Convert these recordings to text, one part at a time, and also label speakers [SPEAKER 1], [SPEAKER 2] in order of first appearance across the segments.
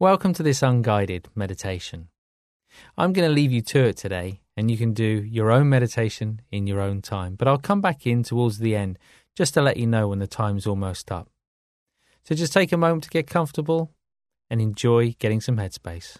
[SPEAKER 1] Welcome to this unguided meditation. I'm going to leave you to it today, and you can do your own meditation in your own time. But I'll come back in towards the end just to let you know when the time's almost up. So just take a moment to get comfortable and enjoy getting some headspace.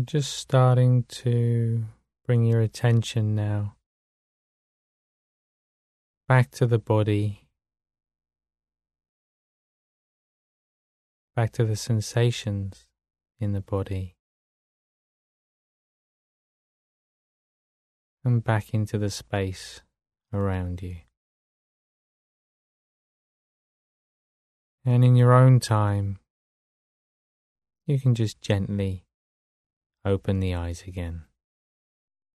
[SPEAKER 1] Just starting to bring your attention now. Back to the body, back to the sensations in the body, and back into the space around you. And in your own time, you can just gently open the eyes again.